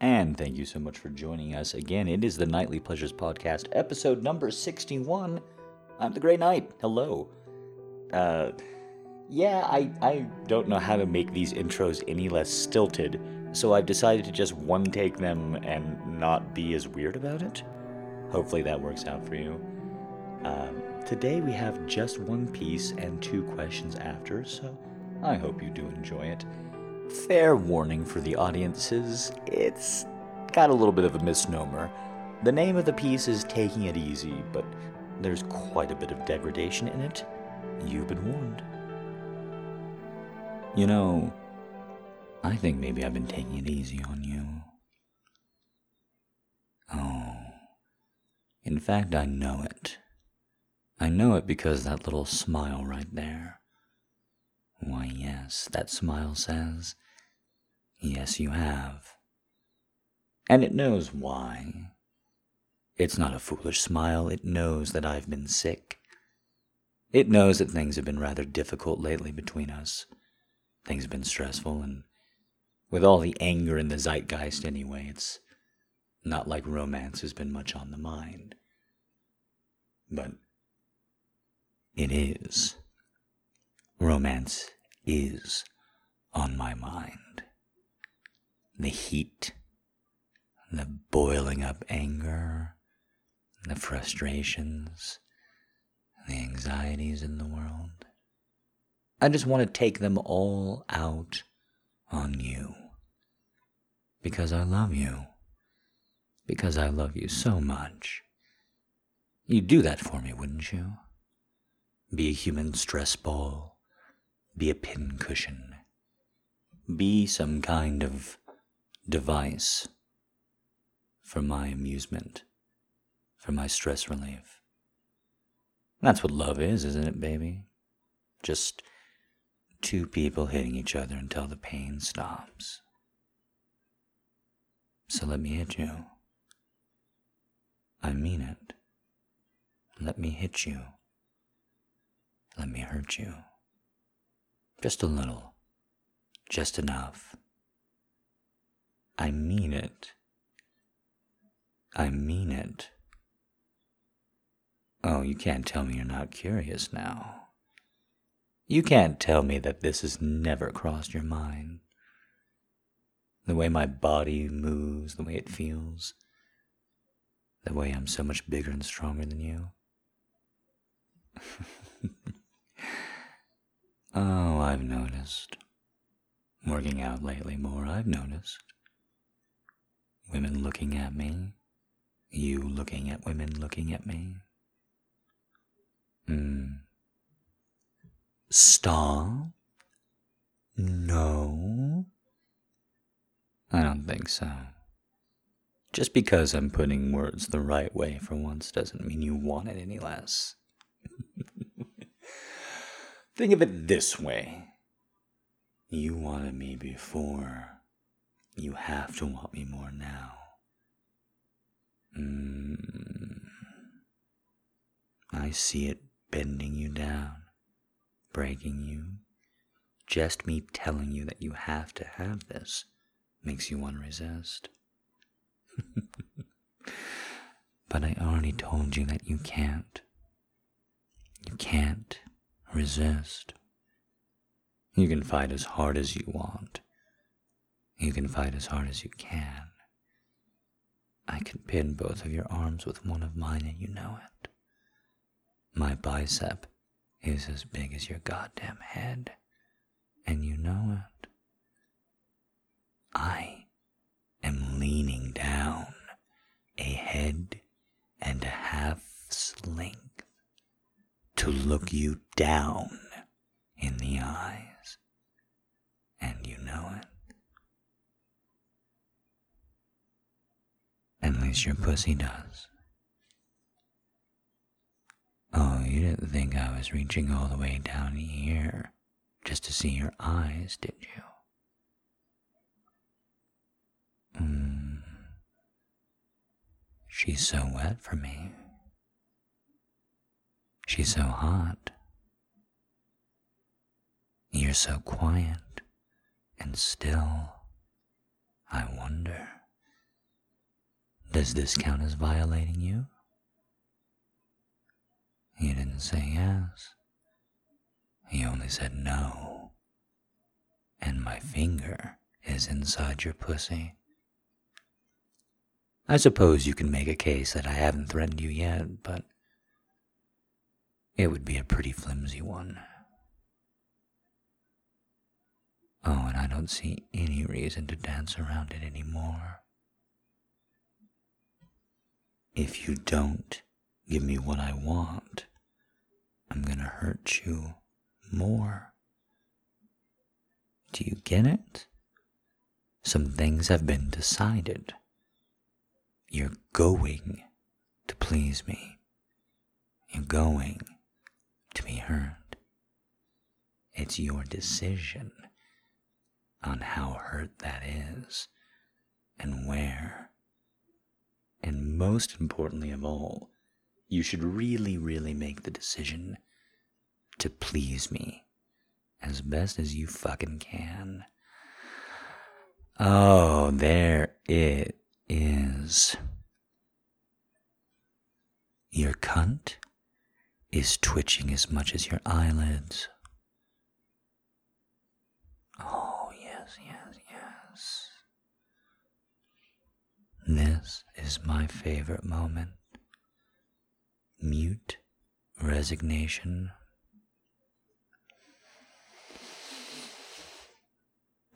And thank you so much for joining us again. It is the Nightly Pleasures Podcast, episode number 61. I'm the Grey Knight. Hello. Uh, yeah, I, I don't know how to make these intros any less stilted, so I've decided to just one take them and not be as weird about it. Hopefully that works out for you. Um, today we have just one piece and two questions after, so I hope you do enjoy it. Fair warning for the audiences, it's got a little bit of a misnomer. The name of the piece is Taking It Easy, but there's quite a bit of degradation in it. You've been warned. You know, I think maybe I've been taking it easy on you. Oh, in fact, I know it. I know it because that little smile right there. Why, yes, that smile says, Yes, you have. And it knows why. It's not a foolish smile, it knows that I've been sick. It knows that things have been rather difficult lately between us. Things have been stressful, and with all the anger in the zeitgeist anyway, it's not like romance has been much on the mind. But it is. Romance is on my mind. The heat, the boiling up anger, the frustrations, the anxieties in the world. I just want to take them all out on you. Because I love you. Because I love you so much. You'd do that for me, wouldn't you? Be a human stress ball. Be a pin cushion. Be some kind of device for my amusement, for my stress relief. That's what love is, isn't it, baby? Just two people hitting each other until the pain stops. So let me hit you. I mean it. Let me hit you. Let me hurt you. Just a little. Just enough. I mean it. I mean it. Oh, you can't tell me you're not curious now. You can't tell me that this has never crossed your mind. The way my body moves, the way it feels, the way I'm so much bigger and stronger than you. oh, I've noticed. Working out lately more, I've noticed. Women looking at me, you looking at women looking at me. Hmm. Stop? No? I don't think so. Just because I'm putting words the right way for once doesn't mean you want it any less. Think of it this way you wanted me before, you have to want me more now. Mm. I see it bending you down breaking you. Just me telling you that you have to have this makes you want to resist. but I already told you that you can't. You can't resist. You can fight as hard as you want. You can fight as hard as you can. I can pin both of your arms with one of mine and you know it. My bicep is as big as your goddamn head, and you know it. I am leaning down a head and a half's length to look you down in the eyes, and you know it. At least your pussy does. Oh, you didn't think I was reaching all the way down here just to see your eyes, did you? Hmm. She's so wet for me. She's so hot. You're so quiet and still. I wonder Does this count as violating you? He didn't say yes. He only said no. And my finger is inside your pussy. I suppose you can make a case that I haven't threatened you yet, but it would be a pretty flimsy one. Oh, and I don't see any reason to dance around it anymore. If you don't give me what I want, I'm gonna hurt you more. Do you get it? Some things have been decided. You're going to please me. You're going to be hurt. It's your decision on how hurt that is and where. And most importantly of all, you should really, really make the decision to please me as best as you fucking can. Oh, there it is. Your cunt is twitching as much as your eyelids. Oh, yes, yes, yes. This is my favorite moment. Mute resignation.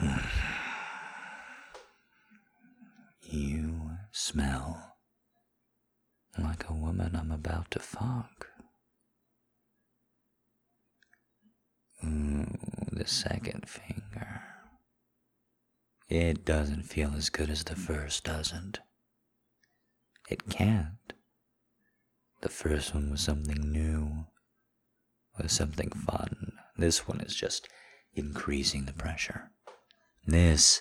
You smell like a woman I'm about to fuck. Ooh, the second finger. It doesn't feel as good as the first, doesn't? It can't. The first one was something new, was something fun. This one is just increasing the pressure. This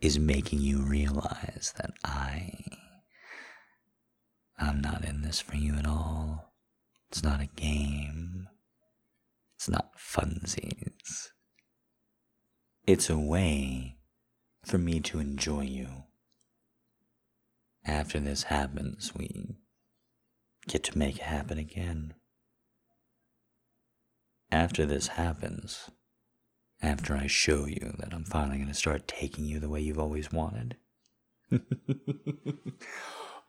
is making you realize that I. I'm not in this for you at all. It's not a game. It's not funsies. It's a way for me to enjoy you. After this happens, we get to make it happen again. After this happens, after I show you that I'm finally going to start taking you the way you've always wanted.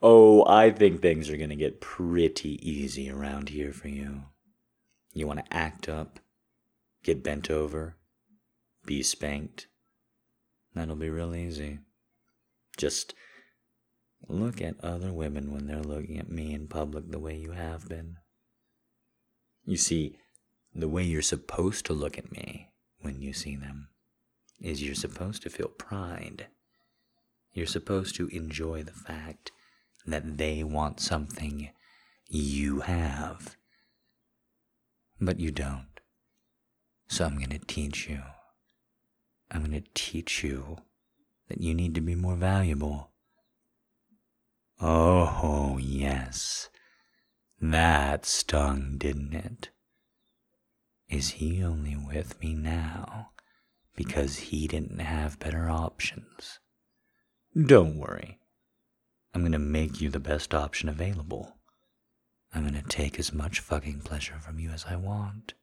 oh, I think things are going to get pretty easy around here for you. You want to act up, get bent over, be spanked. That'll be real easy. Just look at other women when they're looking at me in public the way you have been. You see, the way you're supposed to look at me when you see them is you're supposed to feel pride. You're supposed to enjoy the fact that they want something you have. But you don't. So I'm going to teach you. I'm going to teach you that you need to be more valuable. Oh, yes. That stung, didn't it? Is he only with me now because he didn't have better options? Don't worry. I'm going to make you the best option available. I'm to take as much fucking pleasure from you as I want.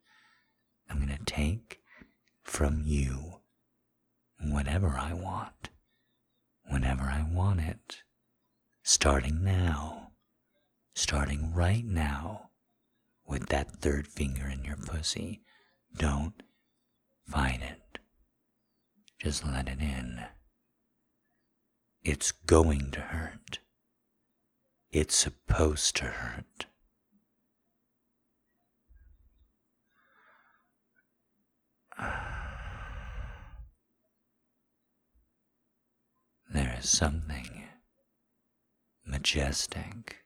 I'm to take from you whatever I want, whenever I want it, starting now, starting right now with that third finger in your pussy. Don't fight it. Just let it in. It's going to hurt. It's supposed to hurt. There is something majestic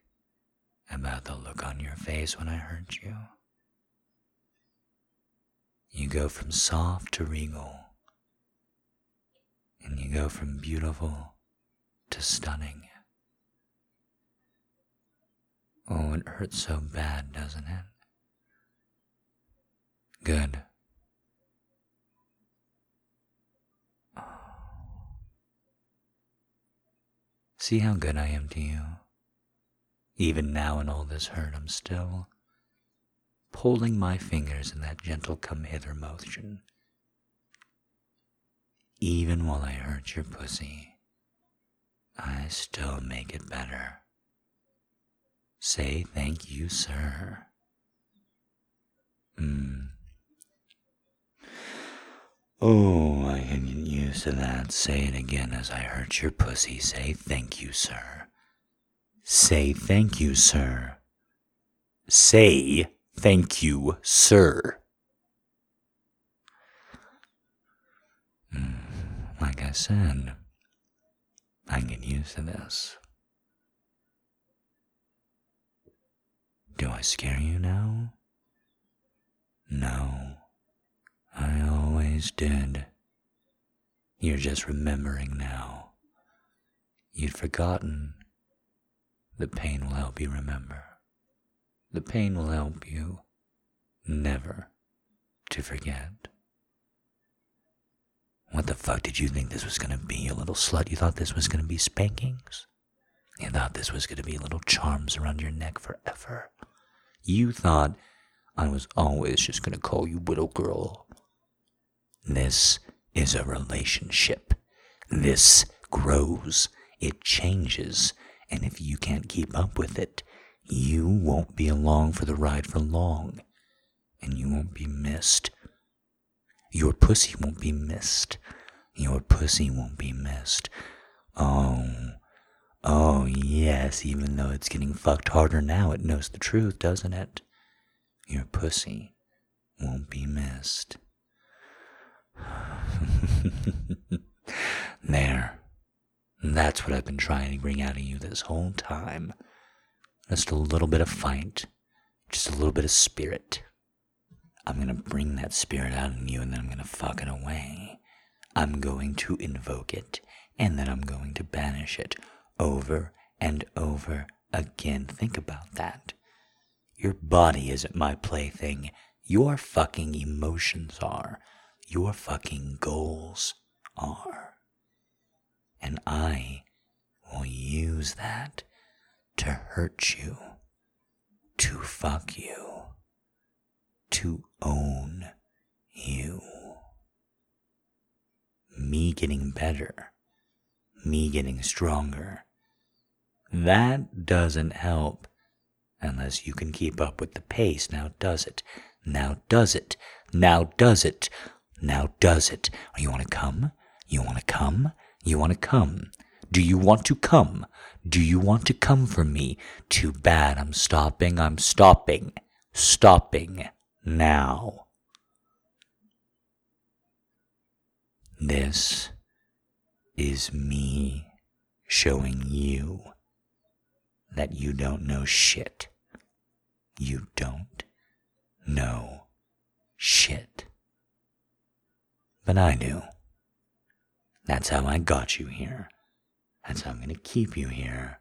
about the look on your face when I hurt you. You go from soft to regal, and you go from beautiful to stunning. Oh, it hurts so bad, doesn't it? Good. See how good I am to you? Even now, in all this hurt, I'm still pulling my fingers in that gentle come hither motion. Even while I hurt your pussy, I still make it better. Say thank you, sir. Hmm. Oh, I can used to that. Say it again as I hurt your pussy. Say thank you, sir. Say thank you, sir. Say thank you, sir. Mm, like I said, I get used to this. Do I scare you now? No, I always did. You're just remembering now. You'd forgotten. The pain will help you remember. The pain will help you never to forget. What the fuck did you think this was gonna be, you little slut? You thought this was gonna be spankings? You thought this was gonna be little charms around your neck forever? You thought I was always just going to call you little girl. This is a relationship. This grows, it changes, and if you can't keep up with it, you won't be along for the ride for long, and you won't be missed. Your pussy won't be missed. Your pussy won't be missed. Oh, oh, yes, even though it's getting fucked harder now, it knows the truth, doesn't it? Your pussy won't be missed. there. That's what I've been trying to bring out of you this whole time. Just a little bit of fight, just a little bit of spirit. I'm to bring that spirit out in you and then I'm to fuck it away. I'm going to invoke it and then I'm going to banish it over and over again. Think about that. Your body isn't my plaything. Your fucking emotions are. Your fucking goals are. And I will use that to hurt you, to fuck you, to own you. Me getting better, me getting stronger. That doesn't help unless you can keep up with the pace. Now does it? Now does it? Now does it? Now does it? You want to come? You want to come? You want to come? Do you want to come? Do you want to come for me? Too bad. I'm stopping. I'm stopping. Stopping now. This is me showing you that you don't know shit. You don't know shit. But I do. That's how I got you here. That's how I'm going to keep you here.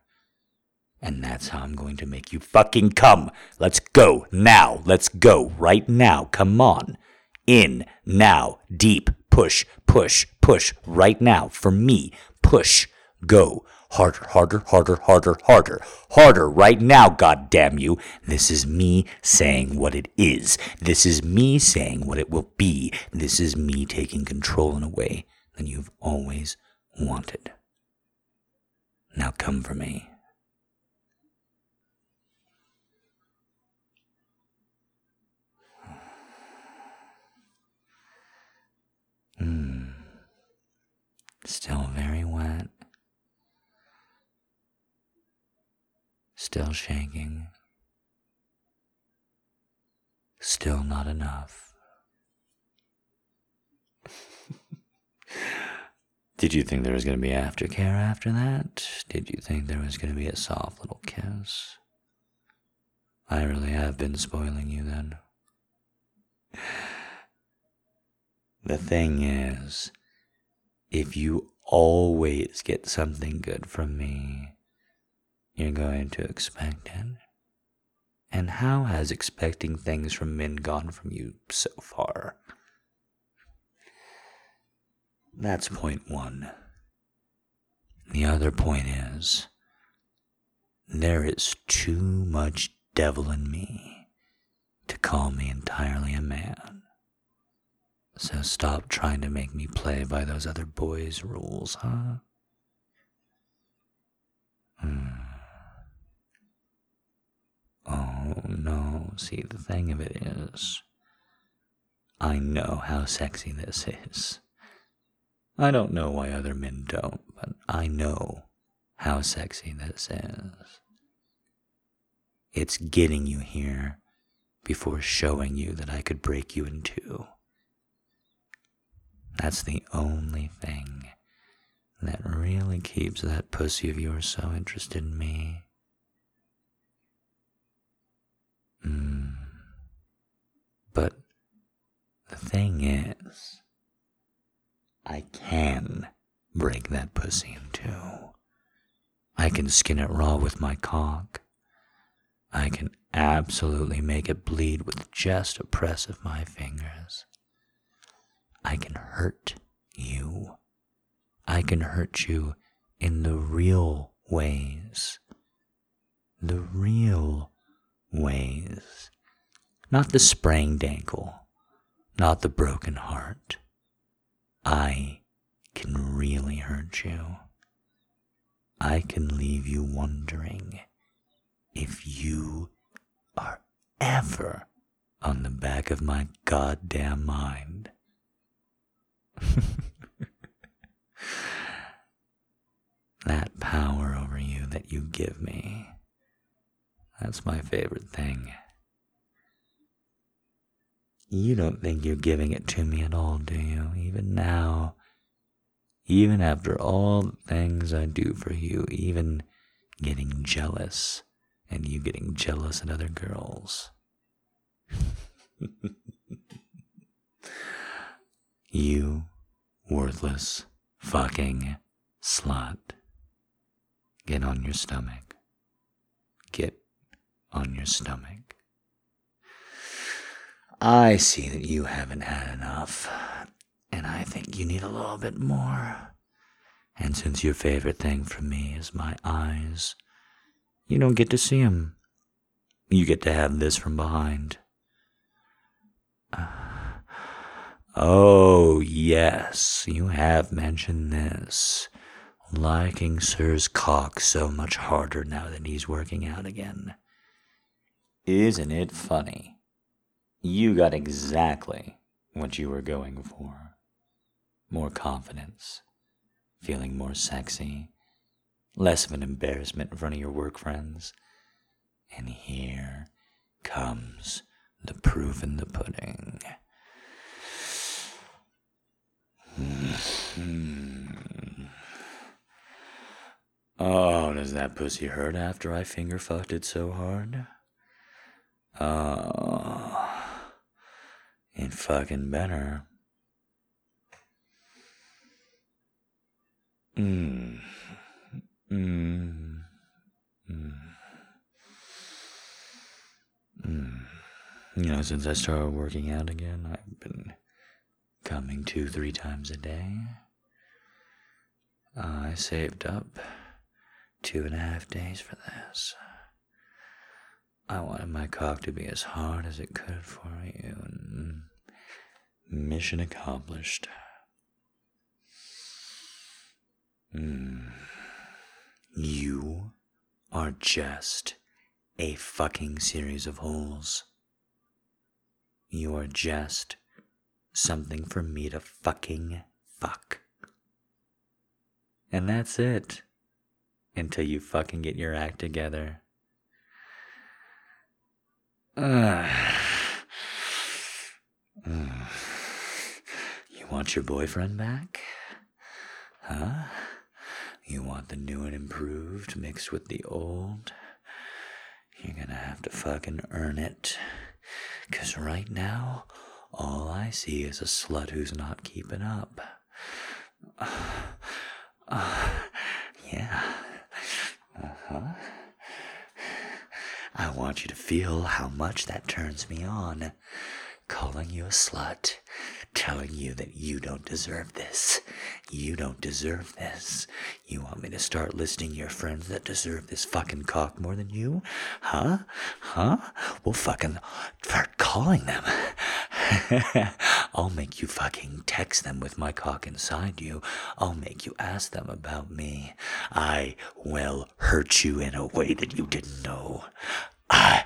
And that's how I'm going to make you fucking come. Let's go now. Let's go right now. Come on. In, now, deep, push, push, push, right now. For me, push, go. Harder, harder, harder, harder, harder, harder right now, God damn you. This is me saying what it is. This is me saying what it will be. This is me taking control in a way that you've always wanted. Now come for me. Hmm. Still very wet. Still shaking. Still not enough. Did you think there was going to be aftercare after that? Did you think there was going to be a soft little kiss? I really have been spoiling you then. The thing is, if you always get something good from me, you're going to expect it. And how has expecting things from men gone from you so far? That's point one. The other point is, there is too much devil in me to call me entirely a man. So stop trying to make me play by those other boys' rules, huh? Hmm. Oh no, see, the thing of it is, I know how sexy this is. I don't know why other men don't, but I know how sexy this is. It's getting you here before showing you that I could break you in two. That's the only thing that really keeps that pussy of yours so interested in me. But the thing is, I can break that pussy in two. I can skin it raw with my cock. I can absolutely make it bleed with just a press of my fingers. I can hurt you. I can hurt you in the real ways. The real ways. Not the sprained ankle, not the broken heart. I can really hurt you. I can leave you wondering if you are ever on the back of my goddamn mind. that power over you that you give me, that's my favorite thing. You don't think you're giving it to me at all, do you? Even now, even after all the things I do for you, even getting jealous, and you getting jealous at other girls. you worthless fucking slut. Get on your stomach. Get on your stomach. I see that you haven't had enough, and I think you need a little bit more. And since your favorite thing from me is my eyes, you don't get to see see 'em. You get to have this from behind. Uh, oh, yes, you have mentioned this. Liking Sir's cock so much harder now that he's working out again. Isn't it funny? You got exactly what you were going for more confidence, feeling more sexy, less of an embarrassment in front of your work friends. And here comes the proof in the pudding. Hmm. Oh, does that pussy hurt after I finger fucked it so hard? Oh and fucking better. Mm. Mm. Mm. Mm. You know, since I started working out again, I've been coming two, three times a day. Uh, I saved up two and a half days for this. I wanted my cock to be as hard as it could for you, mission accomplished. Mm. You are just a fucking series of holes. You are just something for me to fucking fuck. And that's it. Until you fucking get your act together. Uh, you want your boyfriend back? Huh? You want the new and improved mixed with the old? You're gonna have to fucking earn it. Cause right now, all I see is a slut who's not keeping up. Uh, uh, yeah. Uh huh. Want you to feel how much that turns me on. Calling you a slut telling you that you don't deserve this. You don't deserve this. You want me to start listing your friends that deserve this fucking cock more than you? Huh? Huh? We'll fucking start calling them. I'll make you fucking text them with my cock inside you. I'll make you ask them about me. I will hurt you in a way that you didn't know. I.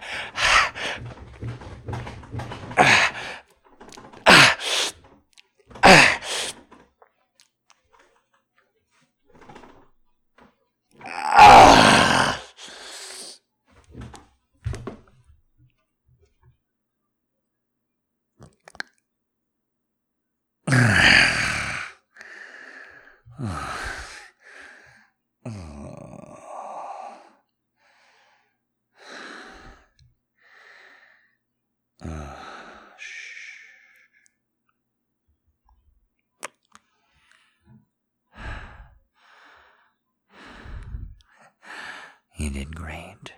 You did great.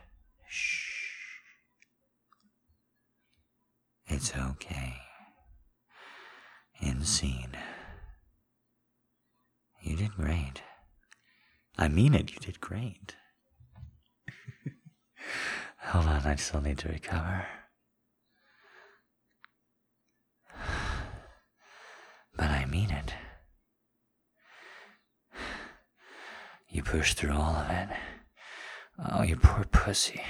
Shh. It's okay. In scene. You did great. I mean it, you did great. Hold on, I still need to recover. But I mean it. You pushed through all of it. Oh, you poor pussy.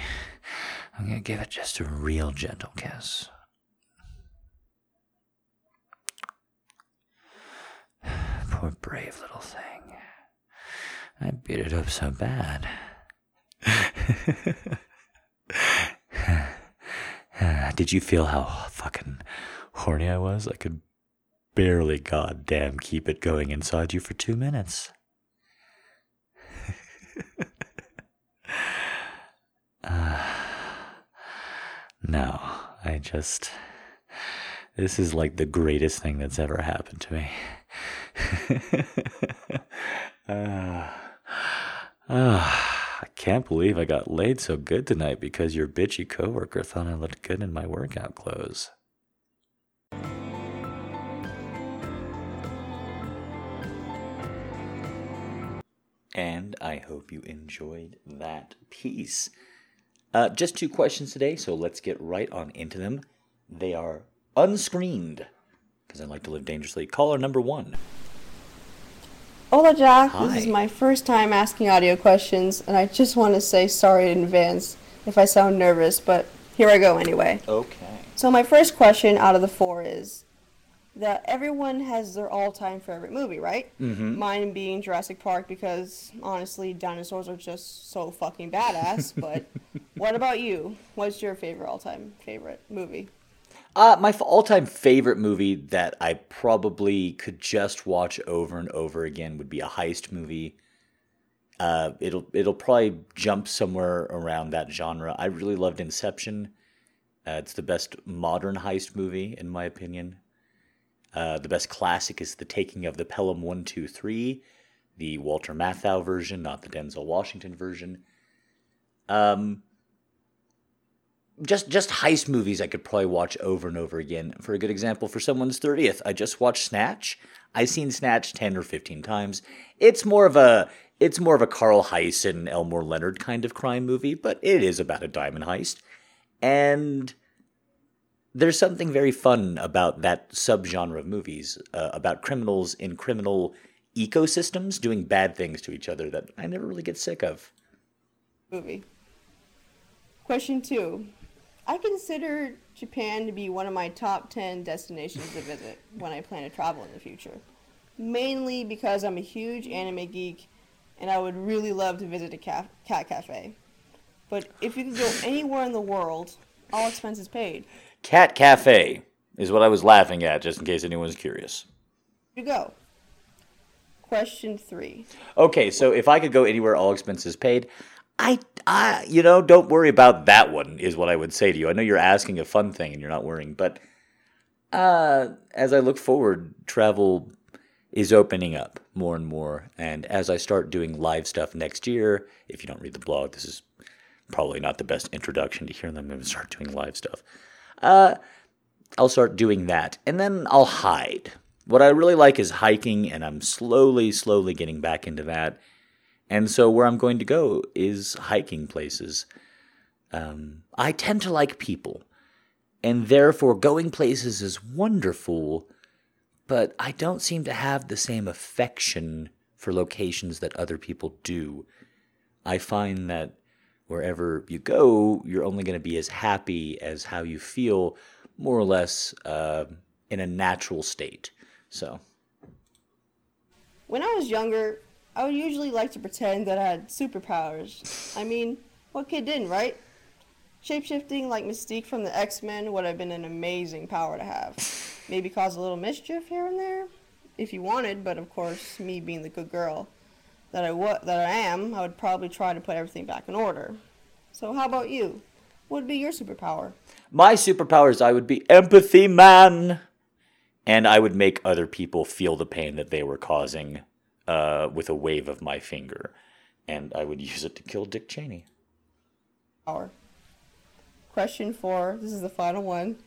I'm gonna give it just a real gentle kiss. Poor brave little thing. I beat it up so bad. Did you feel how fucking horny I was? I could barely goddamn keep it going inside you for two minutes. uh, no, I just. This is like the greatest thing that's ever happened to me. Uh, uh, I can't believe I got laid so good tonight because your bitchy coworker thought I looked good in my workout clothes. And I hope you enjoyed that piece. Uh, just two questions today, so let's get right on into them. They are unscreened because I like to live dangerously. Caller number one. Hola, Jack. Hi. This is my first time asking audio questions, and I just want to say sorry in advance if I sound nervous, but here I go anyway. Okay. So, my first question out of the four is that everyone has their all time favorite movie, right? Mhm. Mine being Jurassic Park because honestly, dinosaurs are just so fucking badass. but what about you? What's your favorite all time favorite movie? Uh, my all time favorite movie that I probably could just watch over and over again would be a heist movie. Uh, it'll it'll probably jump somewhere around that genre. I really loved Inception. Uh, it's the best modern heist movie, in my opinion. Uh, the best classic is The Taking of the Pelham 123, the Walter Matthau version, not the Denzel Washington version. Um, just just heist movies I could probably watch over and over again. For a good example, for someone's 30th, I just watched Snatch. I've seen Snatch 10 or 15 times. It's more of a it's more of a Carl Hiaasen and Elmore Leonard kind of crime movie, but it is about a diamond heist. And there's something very fun about that subgenre of movies uh, about criminals in criminal ecosystems doing bad things to each other that I never really get sick of. movie. Question two. I consider Japan to be one of my top 10 destinations to visit when I plan to travel in the future. Mainly because I'm a huge anime geek and I would really love to visit a ca- cat cafe. But if you could go anywhere in the world, all expenses paid, Cat Cafe is what I was laughing at, just in case anyone's curious. you go. Question three. Okay, so if I could go anywhere, all expenses paid, I, I, you know, don't worry about that one. Is what I would say to you. I know you're asking a fun thing and you're not worrying, but uh, as I look forward, travel is opening up more and more, and as I start doing live stuff next year, if you don't read the blog, this is probably not the best introduction to hear them. To start doing live stuff. Uh, I'll start doing that. And then I'll hide. What I really like is hiking, and I'm slowly, slowly getting back into that. And so, where I'm going to go is hiking places. Um, I tend to like people, and therefore, going places is wonderful, but I don't seem to have the same affection for locations that other people do. I find that wherever you go, you're only going to be as happy as how you feel, more or less, uh, in a natural state. So. When I was younger, I would usually like to pretend that I had superpowers. I mean, what kid didn't, right? Shapeshifting like Mystique from the X Men would have been an amazing power to have. Maybe cause a little mischief here and there, if you wanted, but of course, me being the good girl that I wa- that I am, I would probably try to put everything back in order. So, how about you? What would be your superpower? My superpowers, I would be empathy man, and I would make other people feel the pain that they were causing uh, with a wave of my finger, and I would use it to kill Dick Cheney. Power. Question four. This is the final one.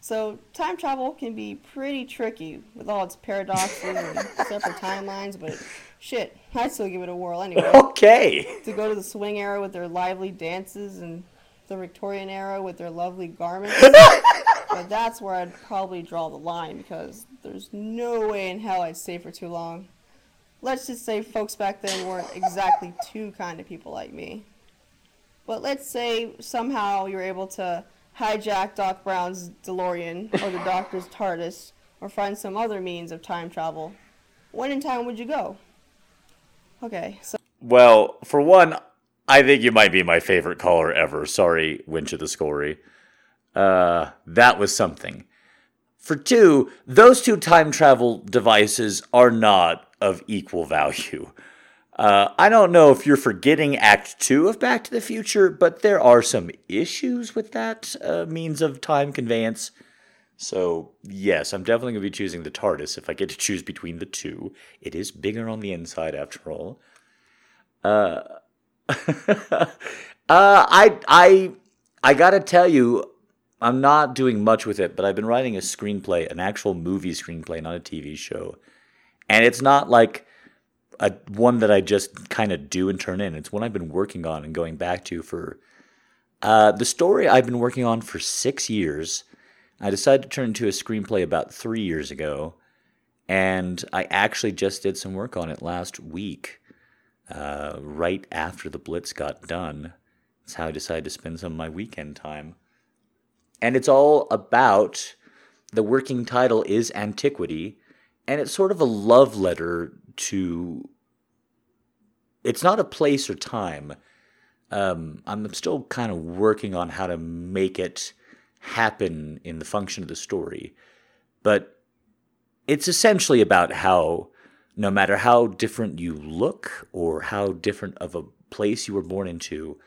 So, time travel can be pretty tricky with all its paradoxes and separate timelines, but shit, I'd still give it a whirl anyway. Okay. To go to the swing era with their lively dances and the Victorian era with their lovely garments. but that's where I'd probably draw the line because there's no way in hell I'd stay for too long. Let's just say folks back then weren't exactly too kind to people like me. But let's say somehow you're able to hijack Doc Brown's DeLorean or the Doctor's TARDIS or find some other means of time travel. When in time would you go? Okay, so. Well, for one, I think you might be my favorite caller ever. Sorry, Winch of the Scory. Uh, that was something. For two, those two time travel devices are not of equal value. Uh, I don't know if you're forgetting Act Two of Back to the Future, but there are some issues with that uh, means of time conveyance. So, yes, I'm definitely going to be choosing the TARDIS if I get to choose between the two. It is bigger on the inside, after all. Uh, uh, I, I, I gotta tell you, I'm not doing much with it, but I've been writing a screenplay, an actual movie screenplay, not a TV show. And it's not like a one that I just kind of do and turn in. It's one I've been working on and going back to for uh, the story I've been working on for six years. I decided to turn into a screenplay about three years ago, and I actually just did some work on it last week, uh, right after the Blitz got done. That's how I decided to spend some of my weekend time. And it's all about the working title is Antiquity, and it's sort of a love letter to. It's not a place or time. Um, I'm still kind of working on how to make it happen in the function of the story. But it's essentially about how, no matter how different you look or how different of a place you were born into,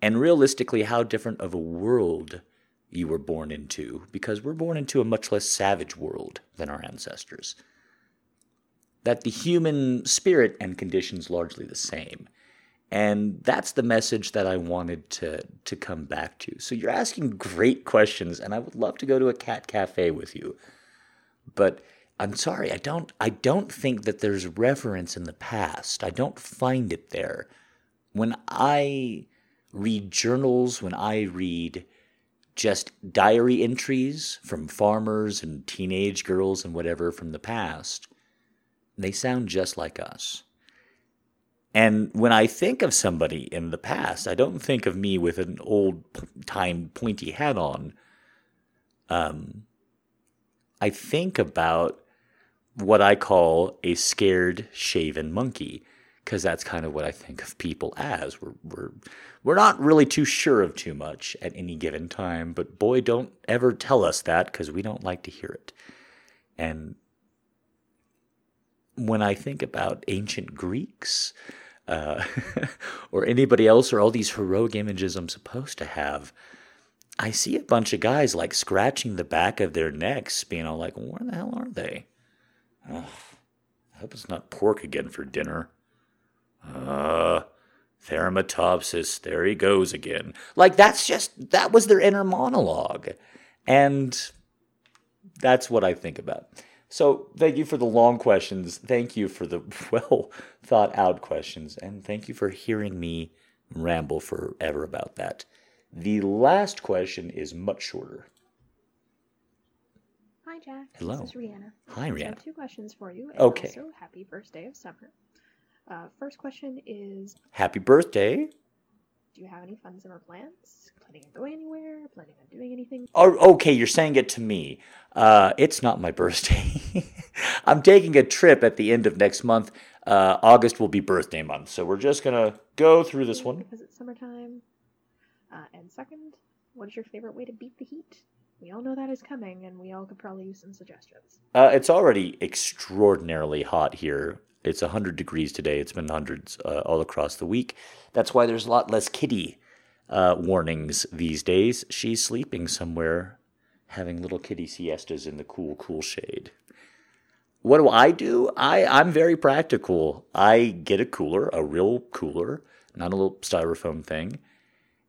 and realistically, how different of a world you were born into, because we're born into a much less savage world than our ancestors, that the human spirit and condition's largely the same. And that's the message that I wanted to to come back to. So you're asking great questions and I would love to go to a cat cafe with you. But I'm sorry, I don't I don't think that there's reference in the past. I don't find it there. When I read journals, when I read just diary entries from farmers and teenage girls and whatever from the past, they sound just like us. And when I think of somebody in the past, I don't think of me with an old time pointy hat on. Um, I think about what I call a scared shaven monkey, because that's kind of what I think of people as. We're, we're, we're not really too sure of too much at any given time, but boy, don't ever tell us that because we don't like to hear it. And when I think about ancient Greeks, uh, or anybody else, or all these heroic images I'm supposed to have, I see a bunch of guys like scratching the back of their necks, being all like, "Where the hell are they?" Ugh, I hope it's not pork again for dinner. Uh, Theramatopsis, there he goes again. Like that's just that was their inner monologue, and that's what I think about. So thank you for the long questions. Thank you for the well thought out questions. And thank you for hearing me ramble forever about that. The last question is much shorter. Hi, Jack. Hello. This is Rihanna. Hi, Rihanna. I have two questions for you. Okay. Also, happy first day of summer. Uh, first question is Happy birthday. Do you have any fun summer plans? Planning on going anywhere? Planning on doing anything? Oh, okay, you're saying it to me. Uh, it's not my birthday. I'm taking a trip at the end of next month. Uh, August will be birthday month, so we're just gonna go through this one. Because it's summertime. Uh, and second, what is your favorite way to beat the heat? We all know that is coming, and we all could probably use some suggestions. Uh, it's already extraordinarily hot here. It's 100 degrees today. It's been hundreds uh, all across the week. That's why there's a lot less kitty uh, warnings these days. She's sleeping somewhere, having little kitty siestas in the cool, cool shade. What do I do? I, I'm very practical. I get a cooler, a real cooler, not a little styrofoam thing,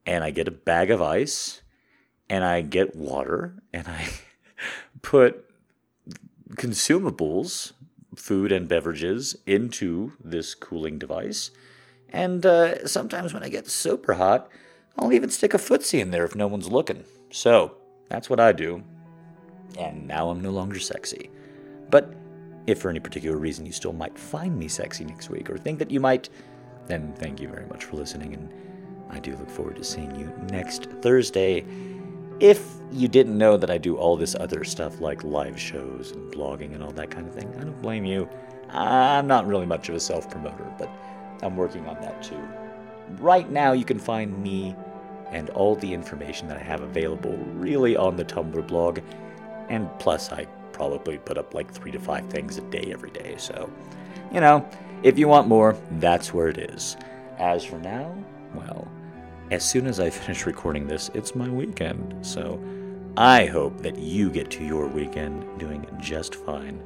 and I get a bag of ice, and I get water, and I put consumables, food and beverages, into this cooling device. And uh, sometimes when I get super hot, I'll even stick a footsie in there if no one's looking. So that's what I do. And now I'm no longer sexy. But if for any particular reason you still might find me sexy next week or think that you might, then thank you very much for listening. And I do look forward to seeing you next Thursday. If you didn't know that I do all this other stuff like live shows and blogging and all that kind of thing, I don't blame you. I'm not really much of a self promoter, but I'm working on that too. Right now, you can find me and all the information that I have available really on the Tumblr blog. And plus, I probably put up like three to five things a day every day. So, you know, if you want more, that's where it is. As for now, well, as soon as I finish recording this, it's my weekend. So I hope that you get to your weekend doing just fine.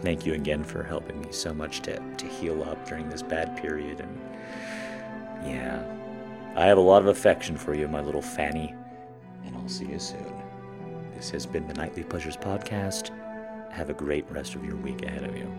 Thank you again for helping me so much to, to heal up during this bad period. And yeah, I have a lot of affection for you, my little Fanny. And I'll see you soon. This has been the Nightly Pleasures Podcast. Have a great rest of your week ahead of you.